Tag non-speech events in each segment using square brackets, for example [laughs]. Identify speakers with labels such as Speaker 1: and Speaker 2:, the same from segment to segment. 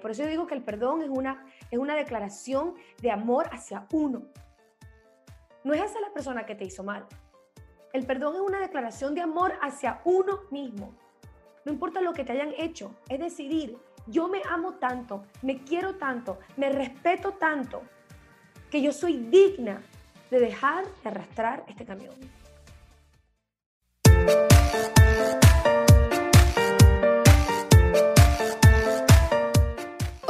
Speaker 1: Por eso yo digo que el perdón es una, es una declaración de amor hacia uno. No es hacia la persona que te hizo mal. El perdón es una declaración de amor hacia uno mismo. No importa lo que te hayan hecho, es decidir, yo me amo tanto, me quiero tanto, me respeto tanto, que yo soy digna de dejar de arrastrar este camión.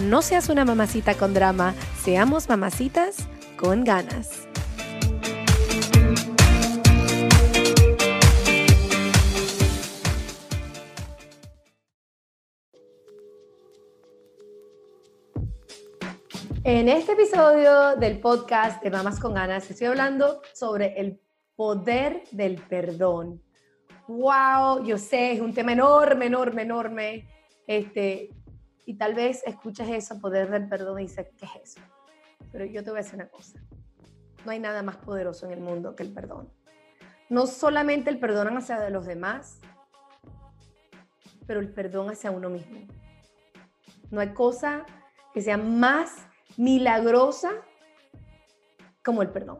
Speaker 2: no seas una mamacita con drama, seamos mamacitas con ganas.
Speaker 1: En este episodio del podcast de Mamas con Ganas estoy hablando sobre el poder del perdón. Wow, yo sé, es un tema enorme, enorme, enorme. Este, y tal vez escuchas eso, poder del perdón, y dices, ¿qué es eso? Pero yo te voy a decir una cosa. No hay nada más poderoso en el mundo que el perdón. No solamente el perdón hacia los demás, pero el perdón hacia uno mismo. No hay cosa que sea más milagrosa como el perdón.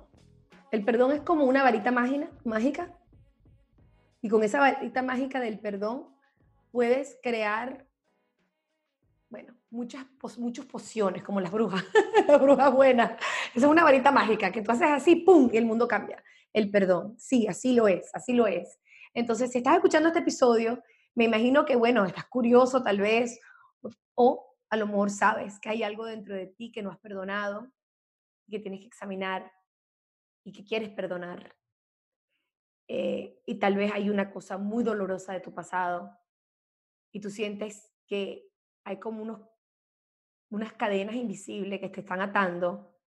Speaker 1: El perdón es como una varita mágica y con esa varita mágica del perdón puedes crear, bueno, muchas, muchas pociones como las brujas, [laughs] las brujas buenas. Esa es una varita mágica que tú haces así, ¡pum! y el mundo cambia. El perdón, sí, así lo es, así lo es. Entonces, si estás escuchando este episodio, me imagino que, bueno, estás curioso tal vez, o a lo mejor sabes que hay algo dentro de ti que no has perdonado que tienes que examinar y que quieres perdonar. Eh, y tal vez hay una cosa muy dolorosa de tu pasado y tú sientes que hay como unos, unas cadenas invisibles que te están atando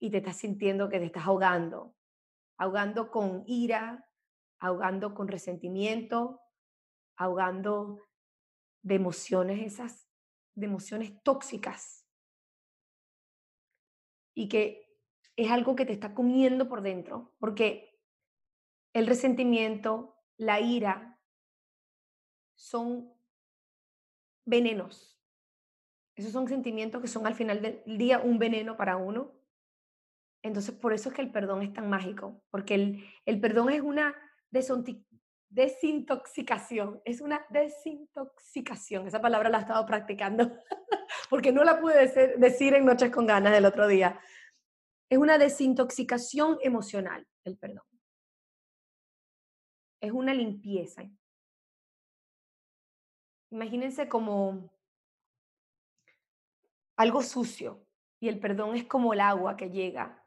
Speaker 1: y te estás sintiendo que te estás ahogando, ahogando con ira, ahogando con resentimiento, ahogando de emociones esas de emociones tóxicas. Y que es algo que te está comiendo por dentro, porque el resentimiento, la ira, son venenos. Esos son sentimientos que son al final del día un veneno para uno. Entonces, por eso es que el perdón es tan mágico, porque el, el perdón es una desintoxicación, es una desintoxicación. Esa palabra la he estado practicando [laughs] porque no la pude decir, en Noches con Ganas del otro día. Es una desintoxicación emocional, el perdón. Es una limpieza. Imagínense como algo sucio y el perdón es como el agua que llega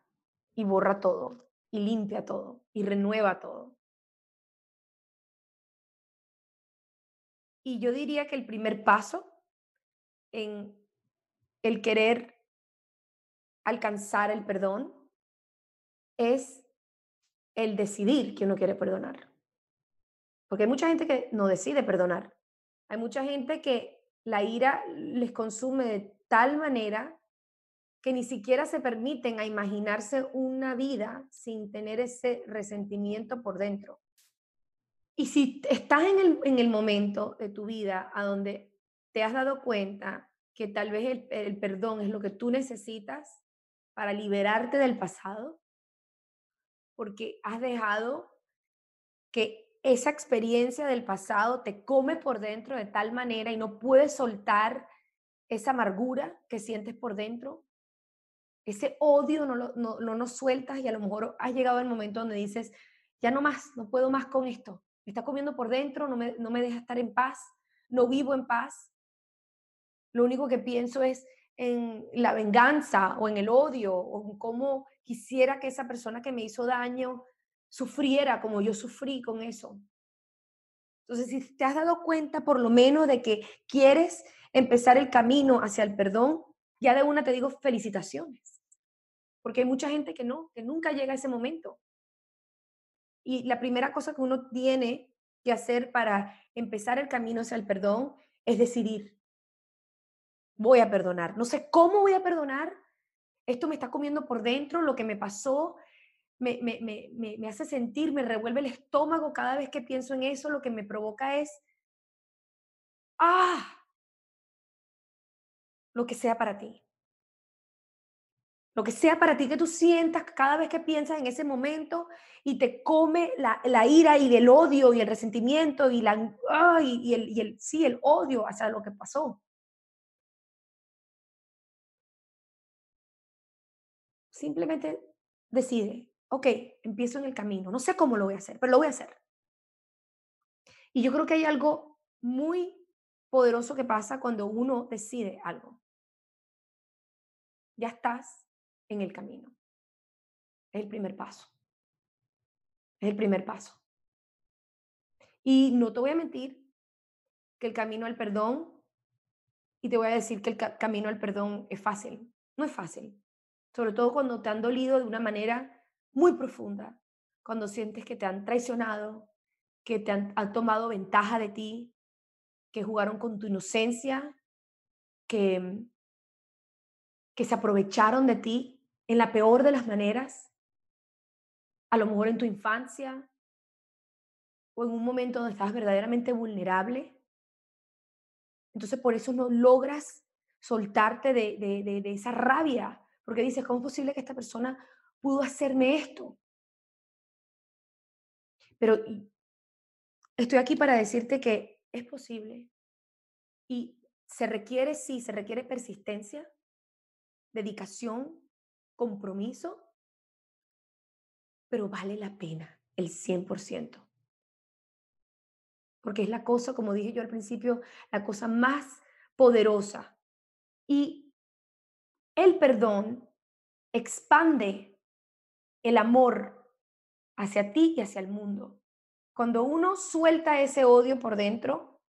Speaker 1: y borra todo y limpia todo y renueva todo. Y yo diría que el primer paso en el querer alcanzar el perdón es el decidir que uno quiere perdonar. Porque hay mucha gente que no decide perdonar. Hay mucha gente que la ira les consume de tal manera que ni siquiera se permiten a imaginarse una vida sin tener ese resentimiento por dentro. Y si estás en el, en el momento de tu vida a donde te has dado cuenta que tal vez el, el perdón es lo que tú necesitas para liberarte del pasado, porque has dejado que esa experiencia del pasado te come por dentro de tal manera y no puedes soltar esa amargura que sientes por dentro. ese odio no, lo, no, no nos sueltas y a lo mejor has llegado el momento donde dices, ya no más, no puedo más con esto. Me está comiendo por dentro, no me, no me deja estar en paz, no vivo en paz. Lo único que pienso es en la venganza o en el odio o en cómo quisiera que esa persona que me hizo daño sufriera como yo sufrí con eso. Entonces, si te has dado cuenta por lo menos de que quieres empezar el camino hacia el perdón, ya de una te digo felicitaciones. Porque hay mucha gente que no, que nunca llega a ese momento. Y la primera cosa que uno tiene que hacer para empezar el camino hacia el perdón es decidir, voy a perdonar. No sé cómo voy a perdonar. Esto me está comiendo por dentro, lo que me pasó, me, me, me, me, hace sentir, me revuelve el estómago cada vez que pienso en eso, lo que me provoca es, ah, lo que sea para ti. Lo que sea para ti que tú sientas cada vez que piensas en ese momento y te come la, la ira y el odio y el resentimiento y, la, y, el, y el, sí, el odio hacia lo que pasó. Simplemente decide, ok, empiezo en el camino. No sé cómo lo voy a hacer, pero lo voy a hacer. Y yo creo que hay algo muy poderoso que pasa cuando uno decide algo. Ya estás en el camino. Es el primer paso. Es el primer paso. Y no te voy a mentir que el camino al perdón, y te voy a decir que el camino al perdón es fácil. No es fácil. Sobre todo cuando te han dolido de una manera muy profunda, cuando sientes que te han traicionado, que te han, tomado ventaja de ti, que jugaron con tu inocencia, que, que se aprovecharon de ti en la peor de las maneras, a lo mejor en tu infancia o en un momento donde estás verdaderamente vulnerable. Entonces por eso no logras soltarte de, de, de esa rabia, porque dices, ¿cómo es posible que esta persona pudo hacerme esto. Pero estoy aquí para decirte que es posible y se requiere, sí, se requiere persistencia, dedicación, compromiso, pero vale la pena el 100%. Porque es la cosa, como dije yo al principio, la cosa más poderosa. Y el perdón expande el amor hacia ti y hacia el mundo. Cuando uno suelta ese odio por dentro,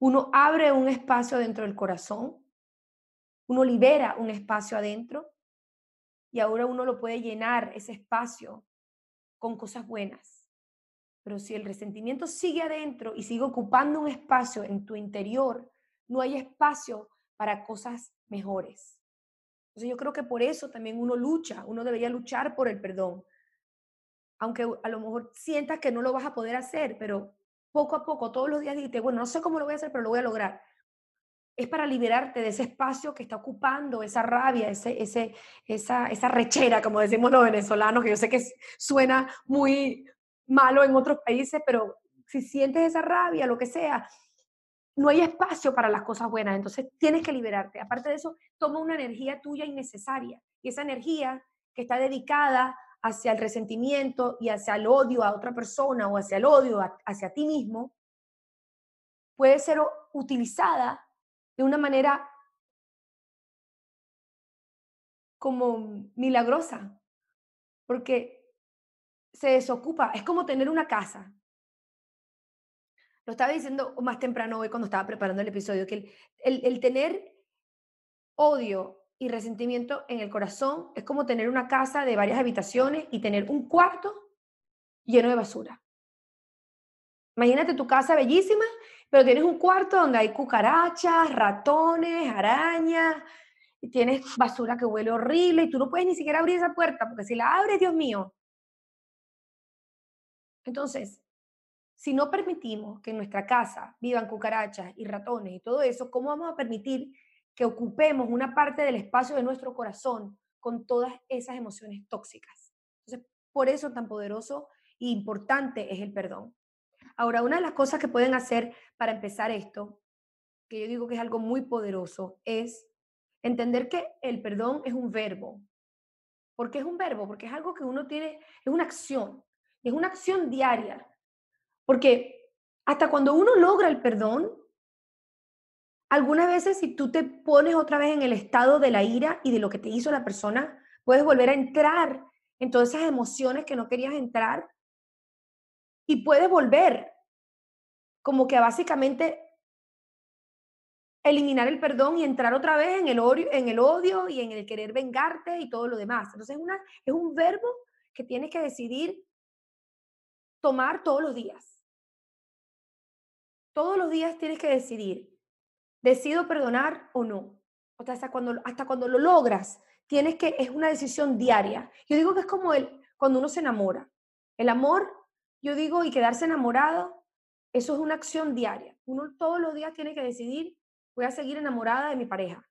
Speaker 1: uno abre un espacio dentro del corazón, uno libera un espacio adentro y ahora uno lo puede llenar ese espacio con cosas buenas. Pero si el resentimiento sigue adentro y sigue ocupando un espacio en tu interior, no hay espacio para cosas mejores. Entonces yo creo que por eso también uno lucha, uno debería luchar por el perdón. Aunque a lo mejor sientas que no lo vas a poder hacer, pero poco a poco, todos los días dices, bueno, no sé cómo lo voy a hacer, pero lo voy a lograr. Es para liberarte de ese espacio que está ocupando, esa rabia, ese, ese, esa, esa rechera, como decimos los venezolanos, que yo sé que suena muy malo en otros países, pero si sientes esa rabia, lo que sea, no hay espacio para las cosas buenas, entonces tienes que liberarte. Aparte de eso, toma una energía tuya innecesaria y esa energía que está dedicada hacia el resentimiento y hacia el odio a otra persona o hacia el odio hacia ti mismo, puede ser utilizada de una manera como milagrosa, porque se desocupa. Es como tener una casa. Lo estaba diciendo más temprano hoy cuando estaba preparando el episodio, que el, tener odio y resentimiento en el corazón es como tener una casa de varias habitaciones y tener un cuarto lleno de basura. Imagínate tu casa bellísima, pero tienes un cuarto donde hay cucarachas, ratones, arañas, y tienes basura que huele horrible y tú no puedes ni siquiera abrir esa puerta, porque si la abres, Dios mío. Entonces, si no permitimos que en nuestra casa vivan cucarachas y ratones y todo eso, ¿cómo vamos a permitir que ocupemos una parte del espacio de nuestro corazón con todas esas emociones tóxicas? Entonces, por eso tan poderoso e importante es el perdón. Ahora, una de las cosas que pueden hacer para empezar esto, que yo digo que es algo muy poderoso, es entender que el perdón es un verbo. ¿Por qué es un verbo? Porque es algo que uno tiene, es una acción, es una acción diaria. Porque hasta cuando uno logra el perdón, algunas veces si tú te pones otra vez en el estado de la ira y de lo que te hizo la persona, puedes volver a entrar en todas esas emociones que no querías entrar y puedes volver como que básicamente eliminar el perdón y entrar otra vez en el, odio, en el odio y en el querer vengarte y todo lo demás. Entonces es, una, es un verbo que tienes que decidir tomar todos los días. Todos los días tienes que decidir, decido perdonar o no. O sea, hasta cuando, hasta cuando lo logras, tienes que, es una decisión diaria. Yo digo que es como el, cuando uno se enamora. El amor, yo digo, y quedarse enamorado, eso es una acción diaria. Uno todos los días tiene que decidir voy a seguir enamorada de mi pareja.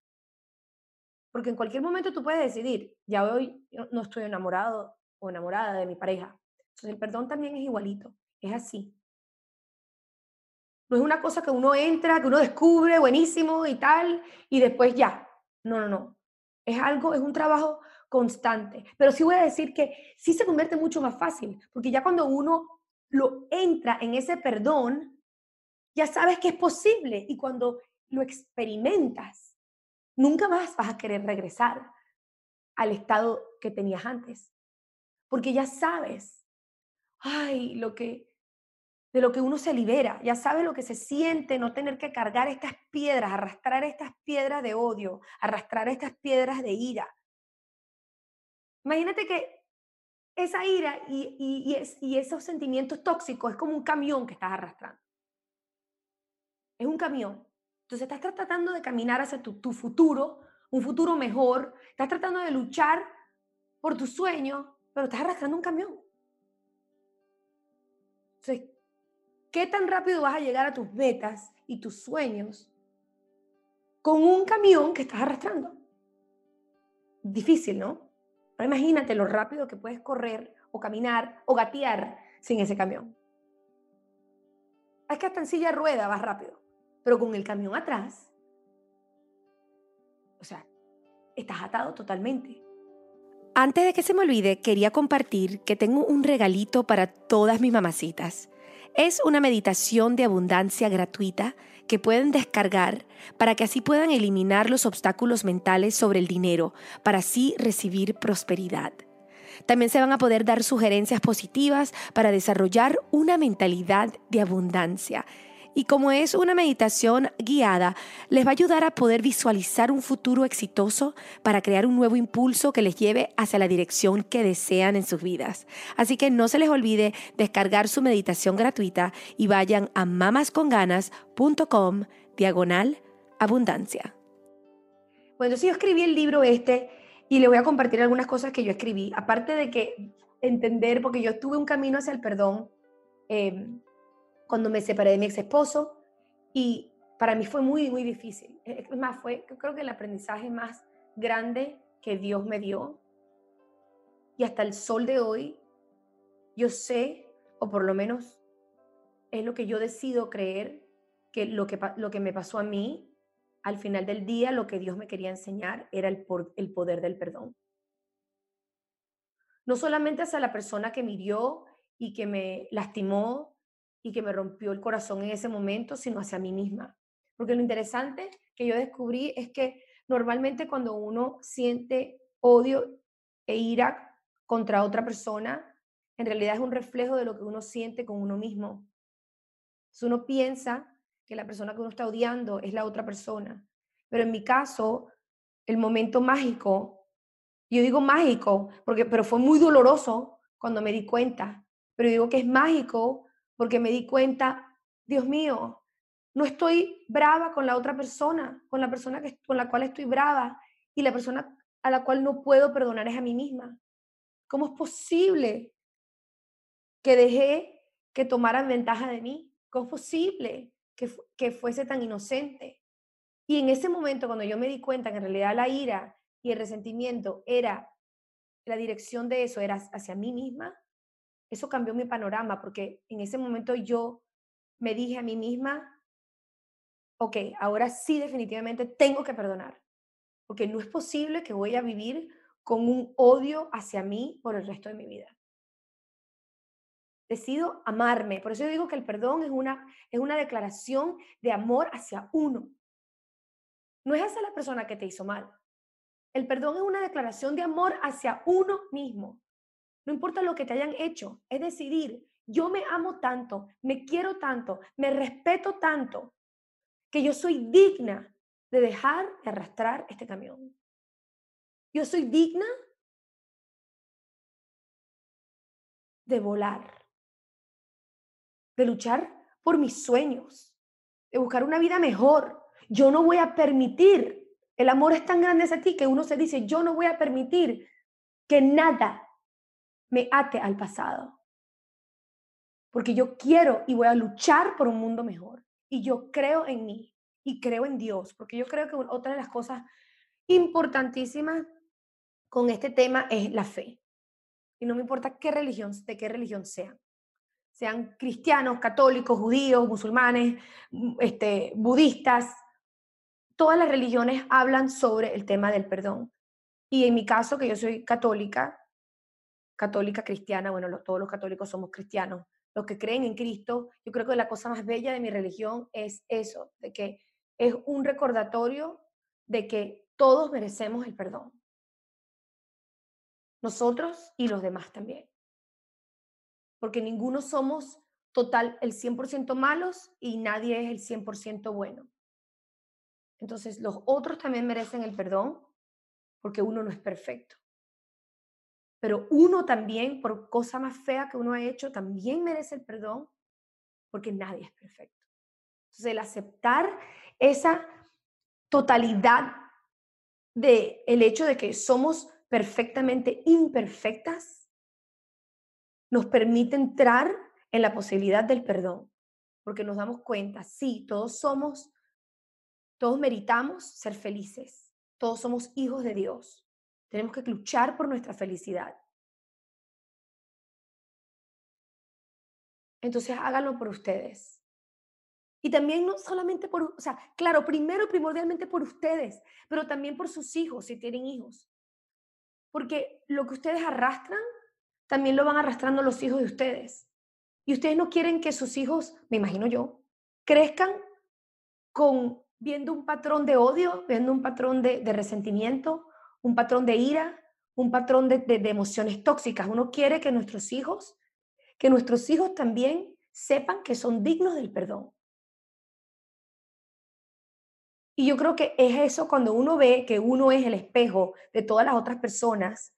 Speaker 1: Porque en cualquier momento tú puedes decidir, ya hoy no estoy enamorado o enamorada de mi pareja. Entonces el perdón también es igualito, es así. No es una cosa que uno entra, que uno descubre, buenísimo y tal, y después ya. No, no, no. Es algo, es un trabajo constante. Pero sí voy a decir que sí se convierte mucho más fácil, porque ya cuando uno lo entra en ese perdón, ya sabes que es posible. Y cuando lo experimentas, nunca más vas a querer regresar al estado que tenías antes. Porque ya sabes, ay, lo que de lo que uno se libera, ya sabes lo que se siente no tener que cargar estas piedras, arrastrar estas piedras de odio, arrastrar estas piedras de ira. Imagínate que esa ira y, esos sentimientos tóxicos es como un camión que estás arrastrando. Es un camión. Entonces estás tratando de caminar hacia tu, futuro, un futuro mejor, estás tratando de luchar por tu sueño, pero estás arrastrando un camión. Entonces, ¿qué tan rápido vas a llegar a tus metas y tus sueños con un camión que estás arrastrando? Difícil, ¿no? Pero imagínate lo rápido que puedes correr o caminar o gatear sin ese camión. Es que hasta en silla rueda vas rápido pero con el camión atrás, o sea, estás atado totalmente.
Speaker 2: Antes de que se me olvide, quería compartir que tengo un regalito para todas mis mamacitas. Es una meditación de abundancia gratuita que pueden descargar para que así puedan eliminar los obstáculos mentales sobre el dinero, para así recibir prosperidad. También se van a poder dar sugerencias positivas para desarrollar una mentalidad de abundancia y como es una meditación guiada, les va a ayudar a poder visualizar un futuro exitoso para crear un nuevo impulso que les lleve hacia la dirección que desean en sus vidas. Así que no se les olvide descargar su meditación gratuita y vayan a mamasconganas.com diagonal abundancia.
Speaker 1: Bueno, entonces yo escribí el libro este y le voy a compartir algunas cosas que yo escribí. Aparte de que entender, porque yo tuve un camino hacia el perdón. Eh, cuando me separé de mi ex esposo y para mí fue muy, muy difícil. Es más, fue creo que el aprendizaje más grande que Dios me dio. Y hasta el sol de hoy, yo sé, o por lo menos es lo que yo decido creer, que lo que, lo que me pasó a mí, al final del día, lo que Dios me quería enseñar era el, el poder del perdón. No solamente hacia la persona que me hirió y que me lastimó y que me rompió el corazón en ese momento, sino hacia mí misma. Porque lo interesante que yo descubrí es que normalmente cuando uno siente odio e ira contra otra persona, en realidad es un reflejo de lo que uno siente con uno mismo. Si uno piensa que la persona que uno está odiando es la otra persona. Pero en mi caso, el momento mágico, yo digo mágico, porque, pero fue muy doloroso cuando me di cuenta, pero digo que es mágico porque me di cuenta, Dios mío, no estoy brava con la otra persona, con la persona que, con la cual estoy brava y la persona a la cual no puedo perdonar es a mí misma. ¿Cómo es posible que dejé que tomaran ventaja de mí? ¿Cómo es posible que, que fuese tan inocente? Y en ese momento, cuando yo me di cuenta que en realidad la ira y el resentimiento era, la dirección de eso era hacia mí misma, eso cambió mi panorama porque en ese momento yo me dije a mí misma, ok, ahora sí definitivamente tengo que perdonar, porque no es posible que voy a vivir con un odio hacia mí por el resto de mi vida. Decido amarme. Por eso yo digo que el perdón es una, es una declaración de amor hacia uno. No es hacia la persona que te hizo mal. El perdón es una declaración de amor hacia uno mismo. No importa lo que te hayan hecho, es decidir, yo me amo tanto, me quiero tanto, me respeto tanto, que yo soy digna de dejar de arrastrar este camión. Yo soy digna de volar, de luchar por mis sueños, de buscar una vida mejor. Yo no voy a permitir, el amor es tan grande hacia ti que uno se dice, yo no voy a permitir que nada me ate al pasado. Porque yo quiero y voy a luchar por un mundo mejor. Y yo creo en mí y creo en Dios. Porque yo creo que otra de las cosas importantísimas con este tema es la fe. Y no me importa qué religión, de qué religión sean. Sean cristianos, católicos, judíos, musulmanes, mm, este, budistas. Todas las religiones hablan sobre el tema del perdón. Y en mi caso, que yo soy católica, católica cristiana, bueno, todos los católicos somos cristianos, los que creen en Cristo, yo creo que la cosa más bella de mi religión es eso, de que es un recordatorio de que todos merecemos el perdón. Nosotros y los demás también. Porque ninguno somos total el 100% malos y nadie es el 100% bueno. Entonces, los otros también merecen el perdón porque uno no es perfecto. Pero uno también, por cosa más fea que uno ha hecho, también merece el perdón porque nadie es perfecto. Entonces, el aceptar esa totalidad de el hecho de que somos perfectamente imperfectas, nos permite entrar en la posibilidad del perdón, porque nos damos cuenta, sí, todos somos, todos meritamos ser felices, todos somos hijos de Dios, tenemos que luchar por nuestra felicidad. Entonces háganlo por ustedes. Y también no solamente por, o sea, claro, primero primordialmente por ustedes, pero también por sus hijos, si tienen hijos. Porque lo que ustedes arrastran, también lo van arrastrando los hijos de ustedes. Y ustedes no quieren que sus hijos, me imagino yo, crezcan con viendo un patrón de odio, viendo un patrón de, de resentimiento, un patrón de ira, un patrón de, emociones tóxicas. Uno quiere que nuestros hijos, que nuestros hijos también sepan que son dignos del perdón. Y yo creo que es eso cuando uno ve que uno es el espejo de todas las otras personas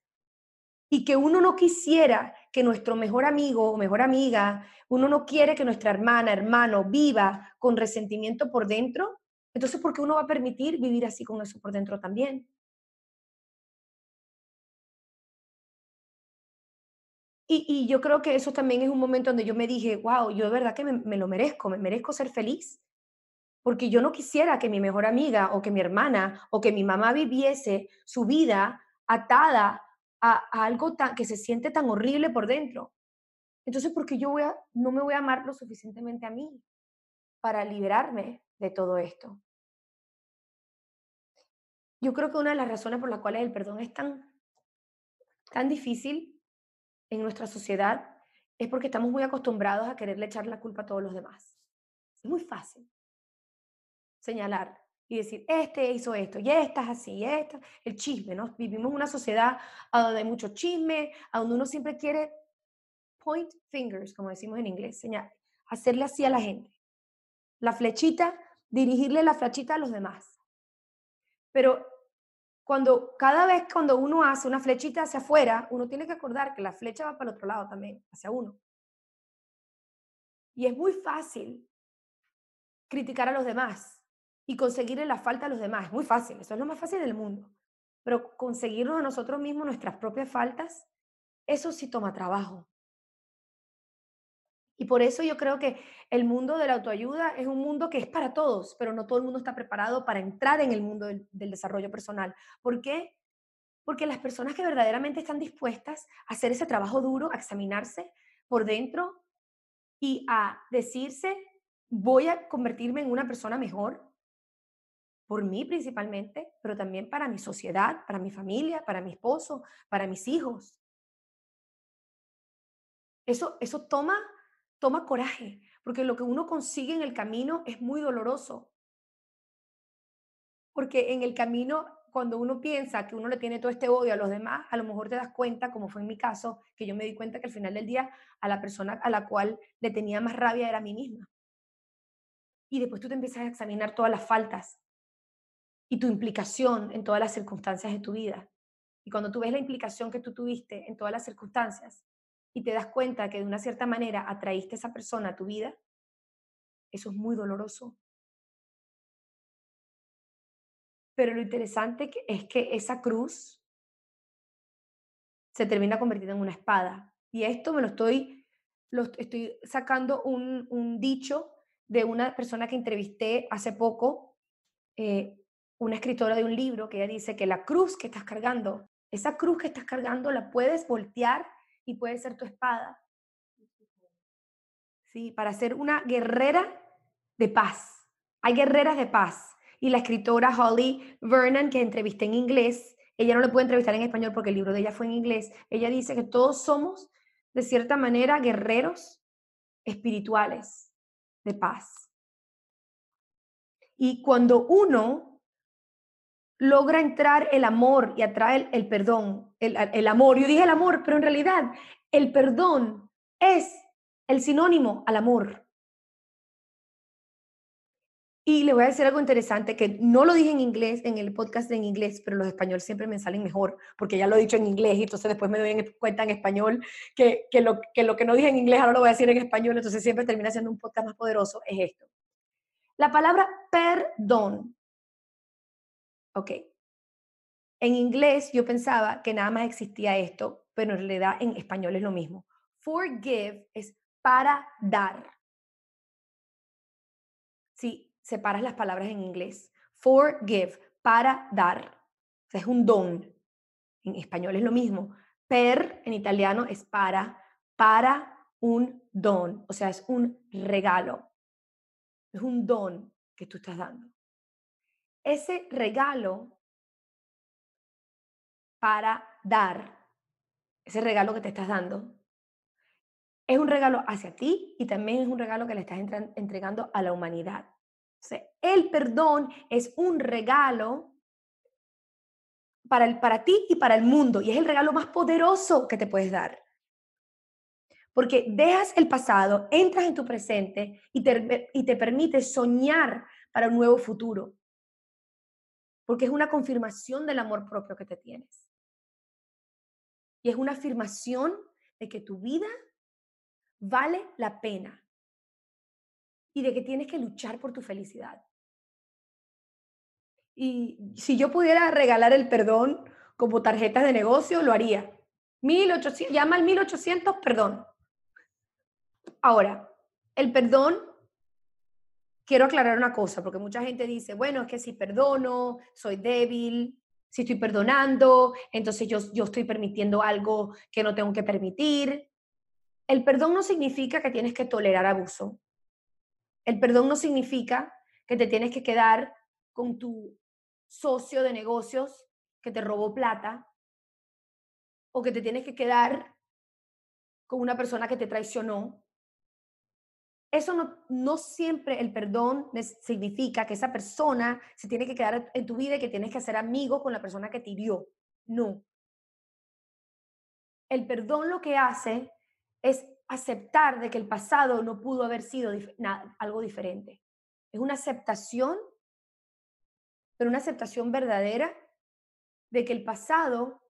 Speaker 1: y que uno no quisiera que nuestro mejor amigo o mejor amiga, uno no quiere que nuestra hermana, hermano viva con resentimiento por dentro, entonces ¿por qué uno va a permitir vivir así con eso por dentro también? Y, yo creo que eso también es un momento donde yo me dije, wow, yo de verdad que me, lo merezco, me merezco ser feliz. Porque yo no quisiera que mi mejor amiga o que mi hermana o que mi mamá viviese su vida atada a, algo tan, que se siente tan horrible por dentro. Entonces, ¿por qué yo voy a, no me voy a amar lo suficientemente a mí para liberarme de todo esto? Yo creo que una de las razones por las cuales el perdón es tan, tan difícil en nuestra sociedad es porque estamos muy acostumbrados a quererle echar la culpa a todos los demás. Es muy fácil señalar y decir, este hizo esto, y esta es así, y esta, el chisme, ¿no? Vivimos una sociedad donde hay mucho chisme, a donde uno siempre quiere point fingers, como decimos en inglés, señal, hacerle así a la gente. La flechita, dirigirle la flechita a los demás. Pero cuando cada vez cuando uno hace una flechita hacia afuera, uno tiene que acordar que la flecha va para el otro lado también, hacia uno. Y es muy fácil criticar a los demás y conseguirle la falta a los demás. Es muy fácil, eso es lo más fácil del mundo. Pero conseguirnos a nosotros mismos nuestras propias faltas, eso sí toma trabajo. Y por eso yo creo que el mundo de la autoayuda es un mundo que es para todos, pero no todo el mundo está preparado para entrar en el mundo del, desarrollo personal. ¿Por qué? Porque las personas que verdaderamente están dispuestas a hacer ese trabajo duro, a examinarse por dentro y a decirse, voy a convertirme en una persona mejor, por mí principalmente, pero también para mi sociedad, para mi familia, para mi esposo, para mis hijos. Eso, eso toma, toma coraje, porque lo que uno consigue en el camino es muy doloroso. Porque en el camino, cuando uno piensa que uno le tiene todo este odio a los demás, a lo mejor te das cuenta, como fue en mi caso, que yo me di cuenta que al final del día a la persona a la cual le tenía más rabia era a mí misma. Y después tú te empiezas a examinar todas las faltas y tu implicación en todas las circunstancias de tu vida. Y cuando tú ves la implicación que tú tuviste en todas las circunstancias, y te das cuenta que de una cierta manera atraíste a esa persona a tu vida, eso es muy doloroso. Pero lo interesante es que esa cruz se termina convirtiendo en una espada. Y esto me lo estoy, lo estoy sacando un, un dicho de una persona que entrevisté hace poco, eh, una escritora de un libro, que ella dice que la cruz que estás cargando, esa cruz que estás cargando la puedes voltear y puede ser tu espada. ¿Sí? Para ser una guerrera de paz. Hay guerreras de paz. Y la escritora Holly Vernon, que entrevisté en inglés, ella no le puede entrevistar en español porque el libro de ella fue en inglés, ella dice que todos somos, de cierta manera, guerreros espirituales de paz. Y cuando uno logra entrar el amor y atrae el, perdón, el, el, amor. Yo dije el amor, pero en realidad el perdón es el sinónimo al amor. Y le voy a decir algo interesante que no lo dije en inglés, en el podcast en inglés, pero los españoles siempre me salen mejor, porque ya lo he dicho en inglés y entonces después me doy cuenta en español que, que, lo, que lo que no dije en inglés ahora lo voy a decir en español, entonces siempre termina siendo un podcast más poderoso, es esto. La palabra perdón Ok. En inglés yo pensaba que nada más existía esto, pero en realidad en español es lo mismo. Forgive es para dar. Si separas las palabras en inglés. Forgive, para dar. O sea, es un don. En español es lo mismo. Per en italiano es para, para un don. O sea, es un regalo. Es un don que tú estás dando ese regalo para dar, ese regalo que te estás dando, es un regalo hacia ti y también es un regalo que le estás entregando a la humanidad. el perdón es un regalo para, el, para ti y para el mundo y es el regalo más poderoso que te puedes dar. Porque dejas el pasado, entras en tu presente y te, y te permite soñar para un nuevo futuro porque es una confirmación del amor propio que te tienes. Y es una afirmación de que tu vida vale la pena y de que tienes que luchar por tu felicidad. Y si yo pudiera regalar el perdón como tarjetas de negocio, lo haría. 1800, llama al 1800 perdón. Ahora, el perdón quiero aclarar una cosa, porque mucha gente dice, bueno, es que si perdono, soy débil, si estoy perdonando, entonces yo, yo estoy permitiendo algo que no tengo que permitir. El perdón no significa que tienes que tolerar abuso. El perdón no significa que te tienes que quedar con tu socio de negocios que te robó plata o que te tienes que quedar con una persona que te traicionó eso no, siempre el perdón significa que esa persona se tiene que quedar en tu vida y que tienes que ser amigo con la persona que te hirió. No. El perdón lo que hace es aceptar de que el pasado no pudo haber sido algo diferente. Es una aceptación, pero una aceptación verdadera de que el pasado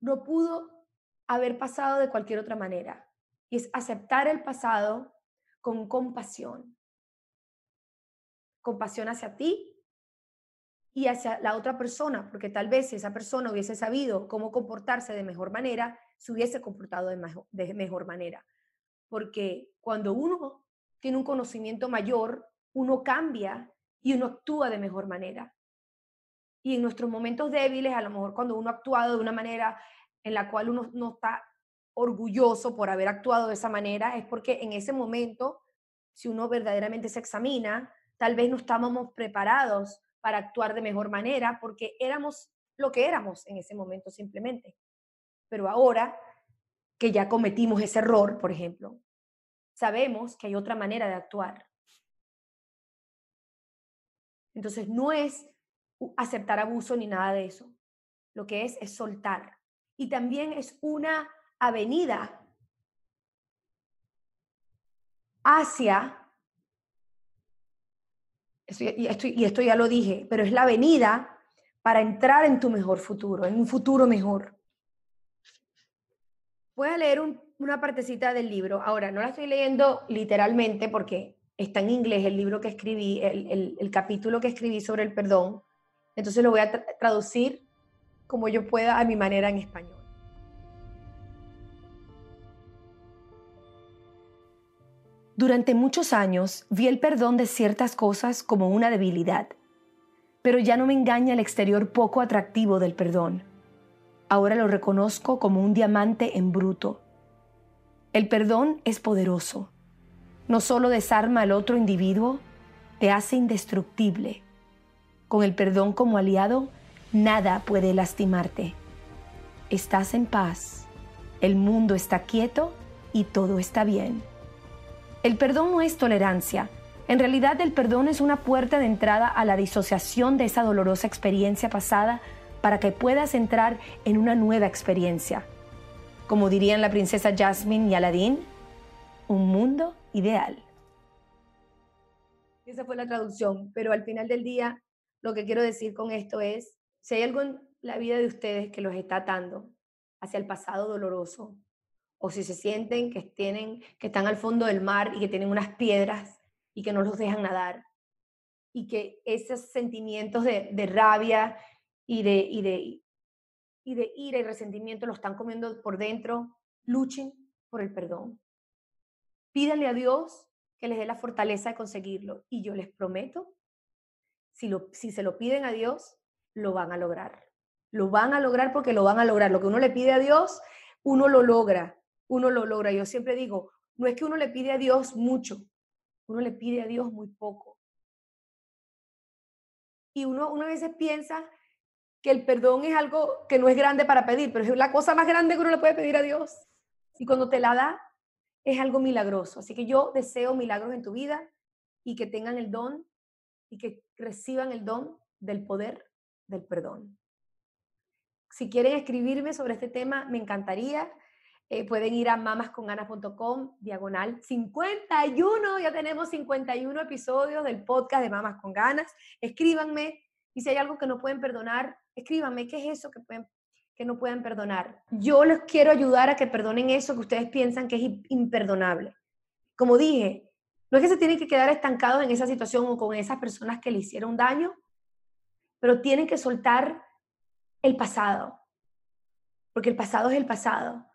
Speaker 1: no pudo haber pasado de cualquier otra manera y es aceptar el pasado con compasión. Compasión hacia ti y hacia la otra persona, porque tal vez si esa persona hubiese sabido cómo comportarse de mejor manera, se hubiese comportado de mejor, de mejor manera. Porque cuando uno tiene un conocimiento mayor, uno cambia y uno actúa de mejor manera. Y en nuestros momentos débiles, a lo mejor cuando uno ha actuado de una manera en la cual uno no está orgulloso por haber actuado de esa manera, es porque en ese momento, si uno verdaderamente se examina, tal vez no estábamos preparados para actuar de mejor manera porque éramos lo que éramos en ese momento simplemente. Pero ahora que ya cometimos ese error, por ejemplo, sabemos que hay otra manera de actuar. Entonces no es aceptar abuso ni nada de eso. Lo que es es soltar. Y también es una avenida hacia, y esto, y esto ya lo dije, pero es la avenida para entrar en tu mejor futuro, en un futuro mejor. Voy a leer una partecita del libro. Ahora, no la estoy leyendo literalmente porque está en inglés el libro que escribí, el capítulo que escribí sobre el perdón. Entonces lo voy a traducir como yo pueda a mi manera en español.
Speaker 2: Durante muchos años vi el perdón de ciertas cosas como una debilidad, pero ya no me engaña el exterior poco atractivo del perdón. Ahora lo reconozco como un diamante en bruto. El perdón es poderoso. No solo desarma al otro individuo, te hace indestructible. Con el perdón como aliado, nada puede lastimarte. Estás en paz, el mundo está quieto y todo está bien. El perdón no es tolerancia. En realidad el perdón es una puerta de entrada a la disociación de esa dolorosa experiencia pasada para que puedas entrar en una nueva experiencia. Como dirían la princesa Jasmine y Aladdin, un mundo ideal.
Speaker 1: Esa fue la traducción, pero al final del día lo que quiero decir con esto es, si hay algo en la vida de ustedes que los está atando hacia el pasado doloroso, o si se sienten que, tienen, que están al fondo del mar y que tienen unas piedras y que no los dejan nadar, y que esos sentimientos de, de rabia y de, y, de, y de ira y resentimiento lo están comiendo por dentro, luchen por el perdón. Pídanle a Dios que les dé la fortaleza de conseguirlo. Y yo les prometo, si, lo, si se lo piden a Dios, lo van a lograr. Lo van a lograr porque lo van a lograr. Lo que uno le pide a Dios, uno lo logra. Uno lo logra. Yo siempre digo, no es que uno le pide a Dios mucho, uno le pide a Dios muy poco. Y uno, uno a veces piensa que el perdón es algo que no es grande para pedir, pero es la cosa más grande que uno le puede pedir a Dios. Y cuando te la da, es algo milagroso. Así que yo deseo milagros en tu vida y que tengan el don y que reciban el don del poder del perdón. Si quieren escribirme sobre este tema, me encantaría. Eh, pueden ir a mamasconganas.com, diagonal 51. Ya tenemos 51 episodios del podcast de Mamas con Ganas. Escríbanme y si hay algo que no pueden perdonar, escríbanme qué es eso que, pueden, que no pueden perdonar. Yo les quiero ayudar a que perdonen eso que ustedes piensan que es imperdonable. Como dije, no es que se tienen que quedar estancados en esa situación o con esas personas que le hicieron daño, pero tienen que soltar el pasado, porque el pasado es el pasado.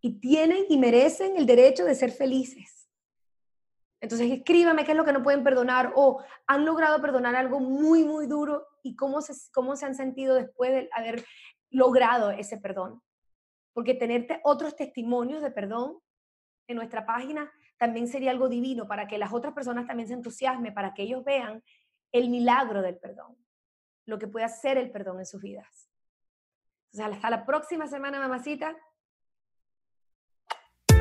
Speaker 1: Y tienen y merecen el derecho de ser felices. Entonces escríbame qué es lo que no pueden perdonar o han logrado perdonar algo muy, muy duro y cómo se, cómo se han sentido después de haber logrado ese perdón. Porque tenerte otros testimonios de perdón en nuestra página también sería algo divino para que las otras personas también se entusiasmen, para que ellos vean el milagro del perdón, lo que puede hacer el perdón en sus vidas. Entonces, hasta la próxima semana, mamacita.